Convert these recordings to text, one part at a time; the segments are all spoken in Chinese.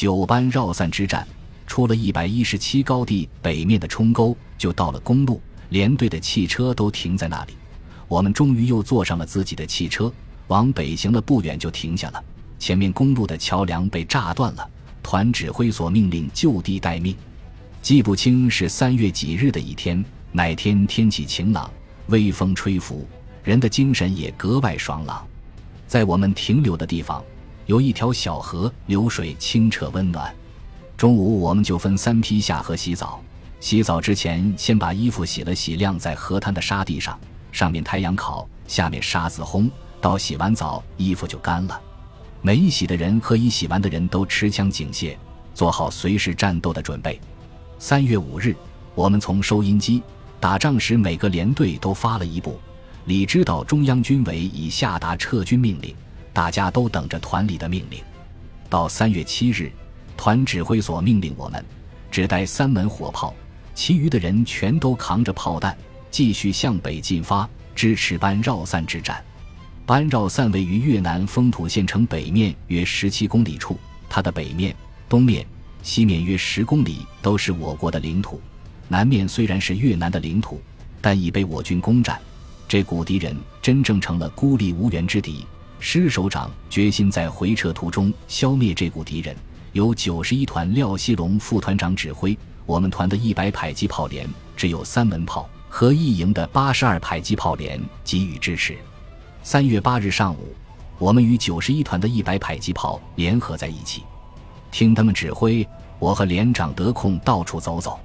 九班绕散之战，出了一百一十七高地北面的冲沟，就到了公路，连队的汽车都停在那里。我们终于又坐上了自己的汽车，往北行了不远就停下了。前面公路的桥梁被炸断了，团指挥所命令就地待命。记不清是三月几日的一天，哪天天气晴朗，微风吹拂，人的精神也格外爽朗。在我们停留的地方，有一条小河，流水清澈温暖。中午我们就分三批下河洗澡。洗澡之前，先把衣服洗了洗，晾在河滩的沙地上。上面太阳烤，下面沙子烘，到洗完澡衣服就干了。没洗的人和已洗完的人都持枪警戒，做好随时战斗的准备。三月五日，我们从收音机打仗时，每个连队都发了一部，李知道中央军委已下达撤军命令，大家都等着团里的命令。到三月七日，团指挥所命令我们只带三门火炮，其余的人全都扛着炮弹。继续向北进发，支持班绕散之战。班绕散位于越南丰土县城北面约十七公里处，它的北面、东面、西面约十公里都是我国的领土。南面虽然是越南的领土，但已被我军攻占。这股敌人真正成了孤立无援之敌。师首长决心在回撤途中消灭这股敌人，由九十一团廖锡龙副团长指挥。我们团的一百迫击炮连只有三门炮。和一营的八十二迫击炮连给予支持。三月八日上午，我们与九十一团的一百迫击炮联合在一起，听他们指挥。我和连长得空到处走走。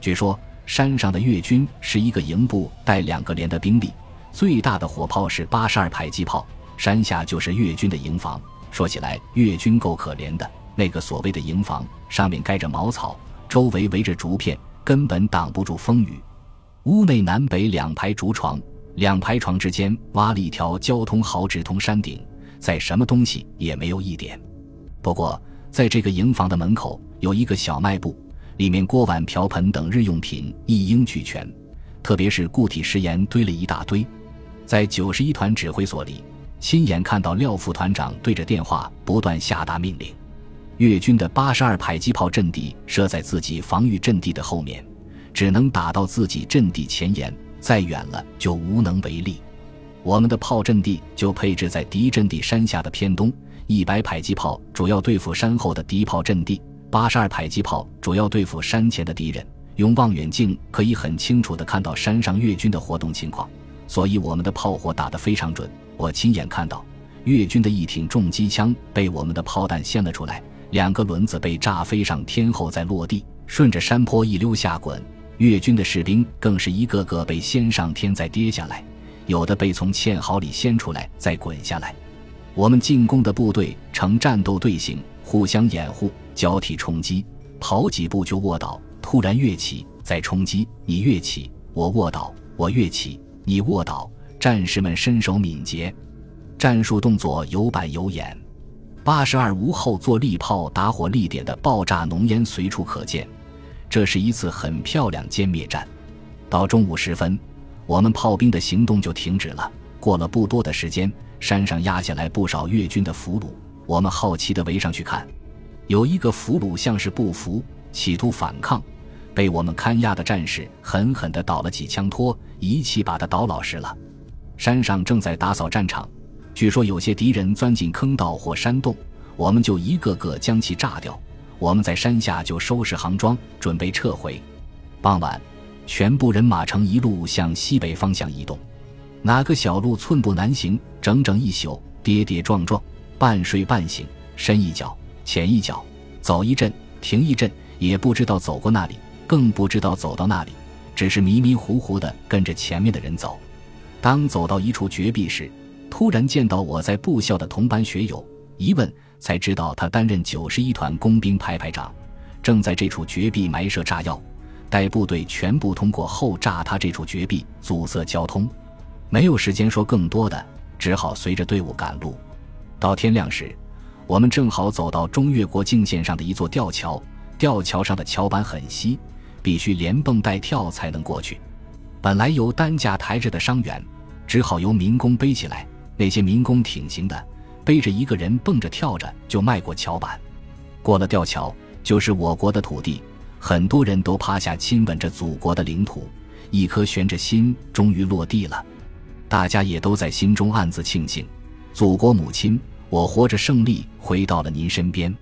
据说山上的越军是一个营部带两个连的兵力，最大的火炮是八十二迫击炮。山下就是越军的营房。说起来，越军够可怜的。那个所谓的营房上面盖着茅草，周围围着竹片，根本挡不住风雨。屋内南北两排竹床，两排床之间挖了一条交通好直通山顶，再什么东西也没有一点。不过，在这个营房的门口有一个小卖部，里面锅碗瓢盆等日用品一应俱全，特别是固体食盐堆了一大堆。在九十一团指挥所里，亲眼看到廖副团长对着电话不断下达命令：越军的八十二迫击炮阵地设在自己防御阵地的后面。只能打到自己阵地前沿，再远了就无能为力。我们的炮阵地就配置在敌阵地山下的偏东，一百迫击炮主要对付山后的敌炮阵地，八十二迫击炮主要对付山前的敌人。用望远镜可以很清楚地看到山上越军的活动情况，所以我们的炮火打得非常准。我亲眼看到越军的一挺重机枪被我们的炮弹掀了出来，两个轮子被炸飞上天后再落地，顺着山坡一溜下滚。越军的士兵更是一个个被掀上天再跌下来，有的被从堑壕里掀出来再滚下来。我们进攻的部队呈战斗队形，互相掩护，交替冲击，跑几步就卧倒，突然跃起再冲击。你跃起，我卧倒；我跃起，你卧倒。战士们身手敏捷，战术动作有板有眼。八十二无后坐力炮打火力点的爆炸浓烟随处可见。这是一次很漂亮歼灭战。到中午时分，我们炮兵的行动就停止了。过了不多的时间，山上压下来不少越军的俘虏。我们好奇地围上去看，有一个俘虏像是不服，企图反抗，被我们看押的战士狠狠地倒了几枪托，一气把他倒老实了。山上正在打扫战场，据说有些敌人钻进坑道或山洞，我们就一个个将其炸掉。我们在山下就收拾行装，准备撤回。傍晚，全部人马成一路向西北方向移动。哪个小路寸步难行，整整一宿，跌跌撞撞，半睡半醒，深一脚浅一脚，走一阵停一阵，也不知道走过那里，更不知道走到那里，只是迷迷糊糊的跟着前面的人走。当走到一处绝壁时，突然见到我在部校的同班学友，一问。才知道他担任九十一团工兵排排长，正在这处绝壁埋设炸药，待部队全部通过后炸塌这处绝壁，阻塞交通。没有时间说更多的，只好随着队伍赶路。到天亮时，我们正好走到中越国境线上的一座吊桥，吊桥上的桥板很稀，必须连蹦带跳才能过去。本来由担架抬着的伤员，只好由民工背起来。那些民工挺行的。背着一个人蹦着跳着就迈过桥板，过了吊桥，就是我国的土地。很多人都趴下亲吻着祖国的领土，一颗悬着心终于落地了。大家也都在心中暗自庆幸：祖国母亲，我活着胜利回到了您身边。